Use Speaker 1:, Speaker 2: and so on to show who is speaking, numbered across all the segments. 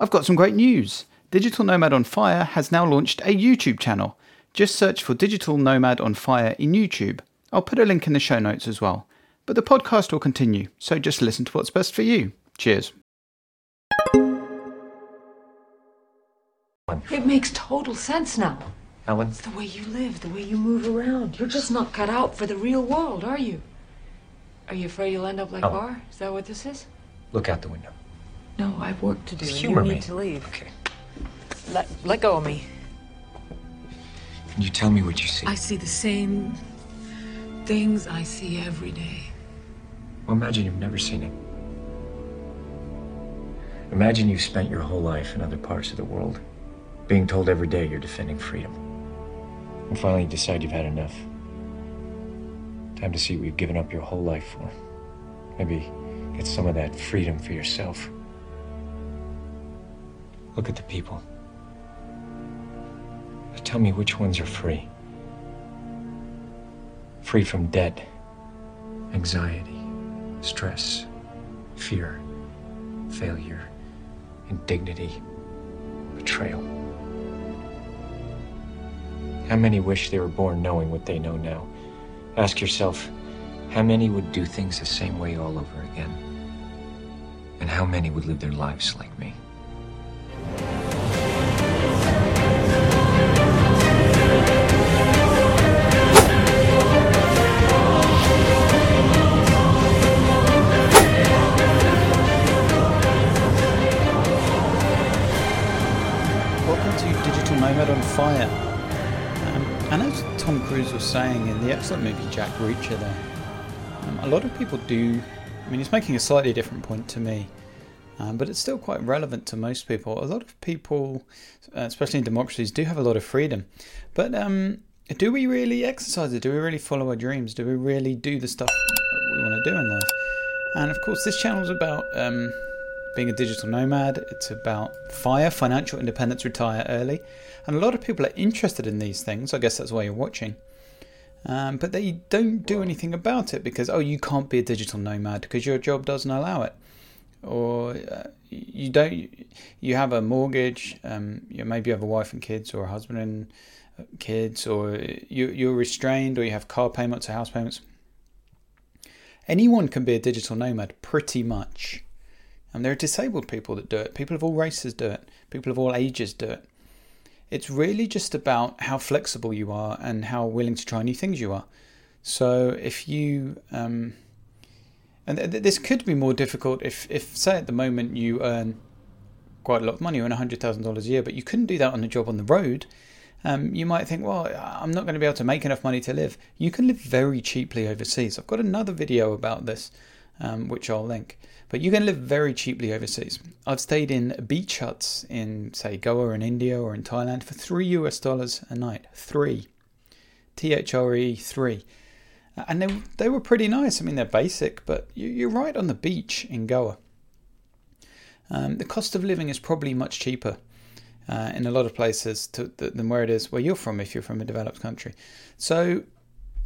Speaker 1: I've got some great news. Digital Nomad on Fire has now launched a YouTube channel. Just search for Digital Nomad on Fire in YouTube. I'll put a link in the show notes as well. But the podcast will continue, so just listen to what's best for you. Cheers.
Speaker 2: It makes total sense now.
Speaker 3: Helen,
Speaker 2: It's the way you live, the way you move around. You're just not cut out for the real world, are you? Are you afraid you'll end up like
Speaker 3: Oh.
Speaker 2: Barr? Is that what this is?
Speaker 3: look out the window.
Speaker 2: No, I've work to do.
Speaker 3: Humor
Speaker 2: you
Speaker 3: me.
Speaker 2: need to leave.
Speaker 3: Okay.
Speaker 2: Let let go of me.
Speaker 3: Can you tell me what you see?
Speaker 2: I see the same things I see every day.
Speaker 3: Well, imagine you've never seen it. Imagine you've spent your whole life in other parts of the world, being told every day you're defending freedom. And finally you decide you've had enough. Time to see what you've given up your whole life for. Maybe get some of that freedom for yourself. Look at the people. Tell me which ones are free. Free from debt, anxiety, stress, fear, failure, indignity, betrayal. How many wish they were born knowing what they know now? Ask yourself, how many would do things the same way all over again? And how many would live their lives like me?
Speaker 1: Saying in the excellent movie Jack Reacher, there, um, a lot of people do. I mean, he's making a slightly different point to me, um, but it's still quite relevant to most people. A lot of people, uh, especially in democracies, do have a lot of freedom. But um, do we really exercise it? Do we really follow our dreams? Do we really do the stuff we want to do in life? And of course, this channel is about um, being a digital nomad. It's about FIRE, financial independence, retire early. And a lot of people are interested in these things. I guess that's why you're watching. Um, but they don't do anything about it because, oh, you can't be a digital nomad because your job doesn't allow it. Or uh, you don't, you have a mortgage, um, you maybe you have a wife and kids or a husband and uh, kids, or you, you're restrained or you have car payments or house payments. Anyone can be a digital nomad pretty much. And there are disabled people that do it. People of all races do it. People of all ages do it. It's really just about how flexible you are and how willing to try new things you are. So if you, um, and th- th- this could be more difficult if, if say at the moment you earn quite a lot of money, you earn hundred thousand dollars a year, but you couldn't do that on a job on the road. Um, you might think, well, I'm not going to be able to make enough money to live. You can live very cheaply overseas. I've got another video about this, um, which I'll link. But you can live very cheaply overseas. I've stayed in beach huts in, say, Goa in India or in Thailand for three US dollars a night. Three. T H R E, three. And they, they were pretty nice. I mean, they're basic, but you, you're right on the beach in Goa. Um, the cost of living is probably much cheaper uh, in a lot of places to, than where it is where you're from if you're from a developed country. So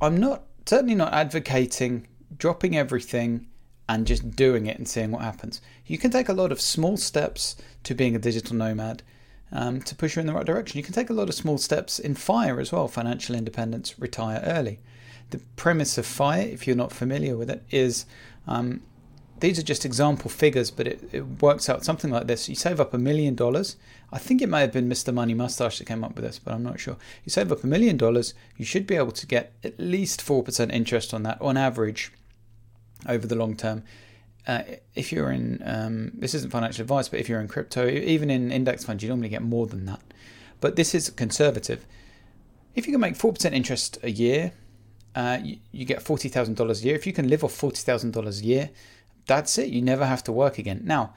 Speaker 1: I'm not certainly not advocating dropping everything and just doing it and seeing what happens. You can take a lot of small steps to being a digital nomad um, to push you in the right direction. You can take a lot of small steps in FIRE as well financial independence, retire early. The premise of FIRE, if you're not familiar with it, is um, these are just example figures, but it, it works out something like this. You save up a million dollars. I think it may have been Mr. Money Mustache that came up with this, but I'm not sure. You save up a million dollars, you should be able to get at least 4% interest on that on average over the long term. Uh, if you're in, um, this isn't financial advice, but if you're in crypto, even in index funds, you normally get more than that. But this is conservative. If you can make 4% interest a year, uh, you, you get $40,000 a year. If you can live off $40,000 a year, that's it. You never have to work again. Now,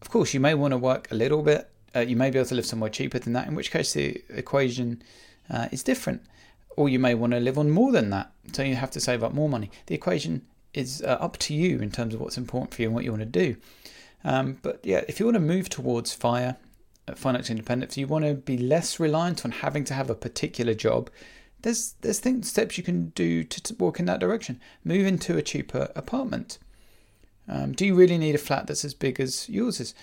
Speaker 1: of course, you may want to work a little bit. Uh, you may be able to live somewhere cheaper than that, in which case the equation uh, is different. Or you may want to live on more than that, so you have to save up more money. The equation is uh, up to you in terms of what's important for you and what you want to do. Um, but yeah, if you want to move towards FIRE, uh, financial independence, you want to be less reliant on having to have a particular job. There's there's things steps you can do to, to walk in that direction. Move into a cheaper apartment. Um, do you really need a flat that's as big as yours is?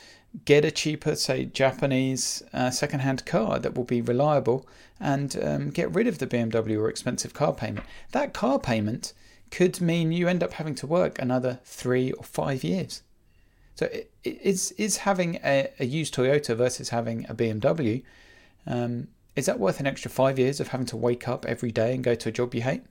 Speaker 1: get a cheaper, say, Japanese uh, second-hand car that will be reliable, and um, get rid of the BMW or expensive car payment. That car payment could mean you end up having to work another three or five years. So is is having a, a used Toyota versus having a BMW, um, is that worth an extra five years of having to wake up every day and go to a job you hate?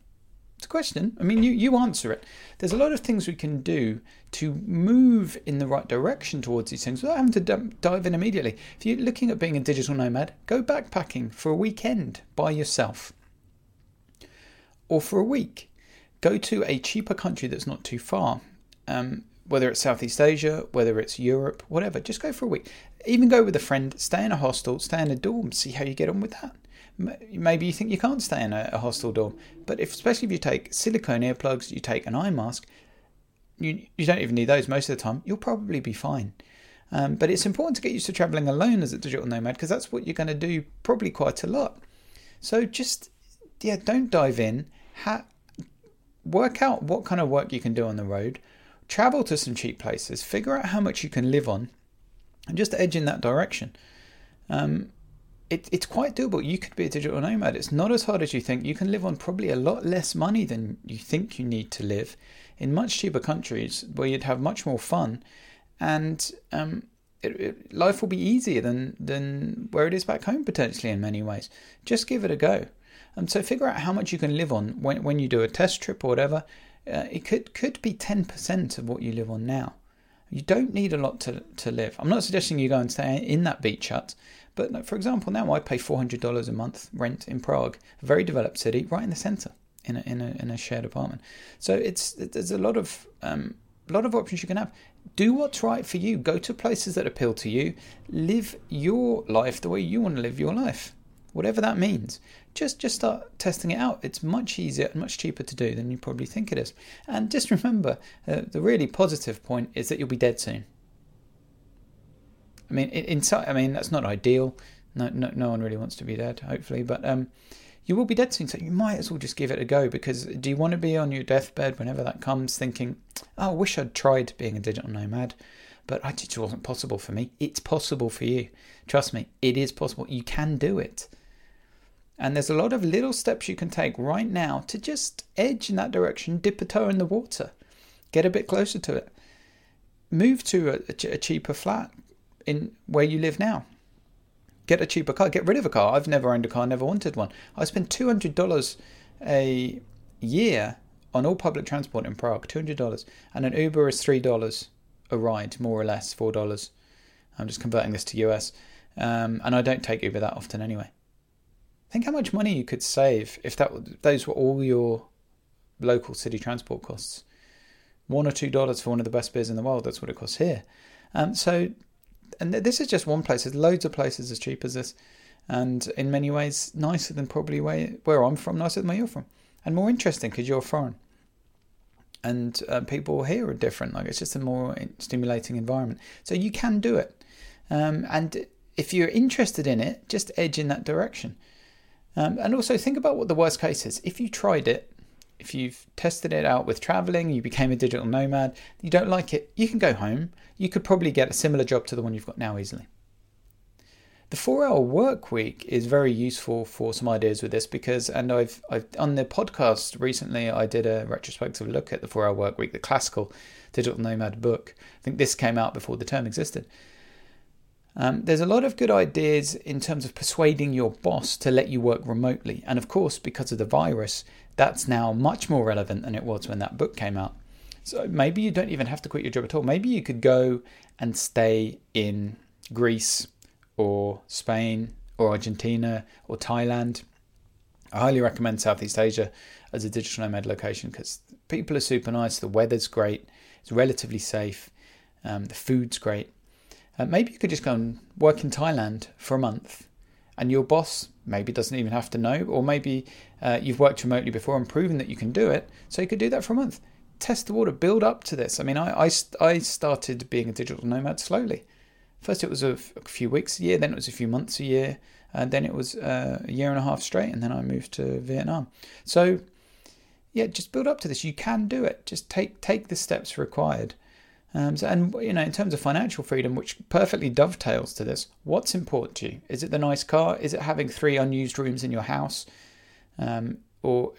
Speaker 1: It's a question. I mean, you, you answer it. There's a lot of things we can do to move in the right direction towards these things without having to dive in immediately. If you're looking at being a digital nomad, go backpacking for a weekend by yourself. Or for a week. Go to a cheaper country that's not too far. Um, whether it's Southeast Asia, whether it's Europe, whatever, just go for a week. Even go with a friend, stay in a hostel, stay in a dorm, see how you get on with that. Maybe you think you can't stay in a, a hostel dorm, but if, especially if you take silicone earplugs, you take an eye mask, you, you don't even need those most of the time, you'll probably be fine. Um, but it's important to get used to traveling alone as a digital nomad because that's what you're going to do probably quite a lot. So just, yeah, don't dive in. Ha- work out what kind of work you can do on the road travel to some cheap places, figure out how much you can live on, and just edge in that direction. Um, it, it's quite doable. You could be a digital nomad. It's not as hard as you think. You can live on probably a lot less money than you think you need to live in much cheaper countries where you'd have much more fun, and um, it, it, life will be easier than than where it is back home potentially in many ways. Just give it a go. And so figure out how much you can live on when when you do a test trip or whatever uh, it could could be 10% of what you live on now. You don't need a lot to, to live. I'm not suggesting you go and stay in that beach hut, but for example, now I pay $400 a month rent in Prague, a very developed city, right in the centre, in a, in a, in a shared apartment. So it's there's a lot of um, a lot of options you can have. Do what's right for you. Go to places that appeal to you. Live your life the way you want to live your life, whatever that means just just start testing it out. It's much easier and much cheaper to do than you probably think it is. And just remember, uh, the really positive point is that you'll be dead soon. I mean, inside, I mean that's not ideal. No, no, no one really wants to be dead, hopefully, but um, you will be dead soon. So you might as well just give it a go. Because do you want to be on your deathbed whenever that comes, thinking, "Oh, I wish I'd tried being a digital nomad." but it wasn't possible for me. It's possible for you. Trust me, it is possible. You can do it. And there's a lot of little steps you can take right now to just edge in that direction, dip a toe in the water, get a bit closer to it. Move to a, a cheaper flat in where you live now. Get a cheaper car, get rid of a car. I've never owned a car, never wanted one. I spend $200 a year on all public transport in Prague, $200. And an Uber is $3 a ride, more or less, $4. I'm just converting this to US. Um, and I don't take Uber that often anyway. Think how much money you could save if that those were all your local city transport costs. One or two dollars for one of the best beers in the world. That's what it costs here. Um, so, and this is just one place. There's loads of places as cheap as this, and in many ways nicer than probably where where I'm from, nicer than where you're from, and more interesting because you're foreign. And uh, people here are different. Like it's just a more stimulating environment. So you can do it. Um, and if you're interested in it, just edge in that direction. Um, and also think about what the worst case is. If you tried it, if you've tested it out with traveling, you became a digital nomad, you don't like it, you can go home. You could probably get a similar job to the one you've got now easily. The four-hour work week is very useful for some ideas with this because, and I've, I've on the podcast recently, I did a retrospective look at the four-hour work week, the classical digital nomad book. I think this came out before the term existed. Um, there's a lot of good ideas in terms of persuading your boss to let you work remotely. And of course, because of the virus, that's now much more relevant than it was when that book came out. So maybe you don't even have to quit your job at all. Maybe you could go and stay in Greece or Spain or Argentina or Thailand. I highly recommend Southeast Asia as a digital nomad location because people are super nice, the weather's great, it's relatively safe, um, the food's great. Uh, maybe you could just go and work in Thailand for a month, and your boss maybe doesn't even have to know, or maybe uh, you've worked remotely before and proven that you can do it, so you could do that for a month. Test the water, build up to this. I mean, I, I, I started being a digital nomad slowly. First, it was a, few weeks a year, then it was a few months a year, and then it was uh, a year and a half straight, and then I moved to Vietnam. So, yeah, just build up to this. You can do it. Just take take the steps required Um, so, and you know, in terms of financial freedom, which perfectly dovetails to this, what's important to you? Is it the nice car? Is it having three unused rooms in your house, um, or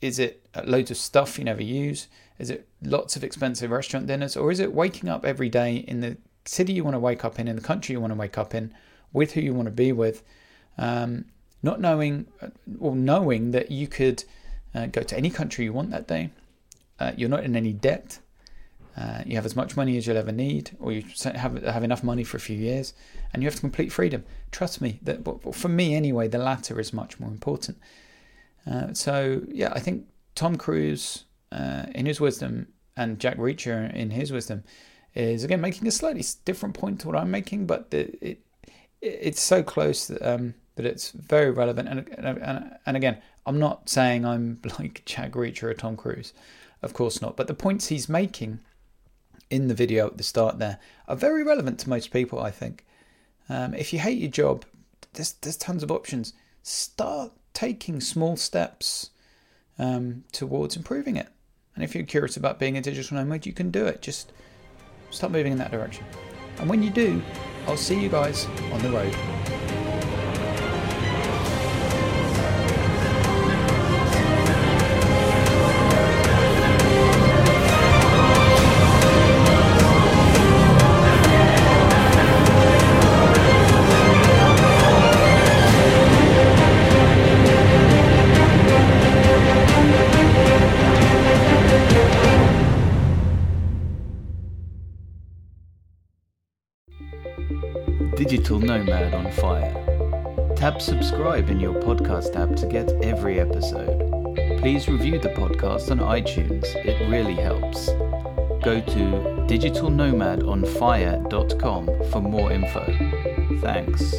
Speaker 1: is it loads of stuff you never use? Is it lots of expensive restaurant dinners, or is it waking up every day in the city you want to wake up in, in the country you want to wake up in, with who you want to be with, um, not knowing or knowing that you could uh, go to any country you want that day. Uh, you're not in any debt. Uh, you have as much money as you'll ever need, or you have have enough money for a few years, and you have complete freedom. Trust me, that for me anyway, the latter is much more important. Uh, so yeah, I think Tom Cruise, uh, in his wisdom, and Jack Reacher in his wisdom, is again making a slightly different point to what I'm making, but the, it it's so close that, um, that it's very relevant. And, and and again, I'm not saying I'm like Jack Reacher or Tom Cruise, of course not. But the points he's making in the video at the start there are very relevant to most people. I think. Um, if you hate your job, there's there's tons of options. Start taking small steps um, towards improving it. And if you're curious about being a digital nomad, you can do it. Just start moving in that direction. And when you do, I'll see you guys on the road.
Speaker 4: Digital Nomad on Fire. Tap subscribe in your podcast app to get every episode. Please review the podcast on iTunes, it really helps. Go to digitalnomadonfire.com for more info. Thanks.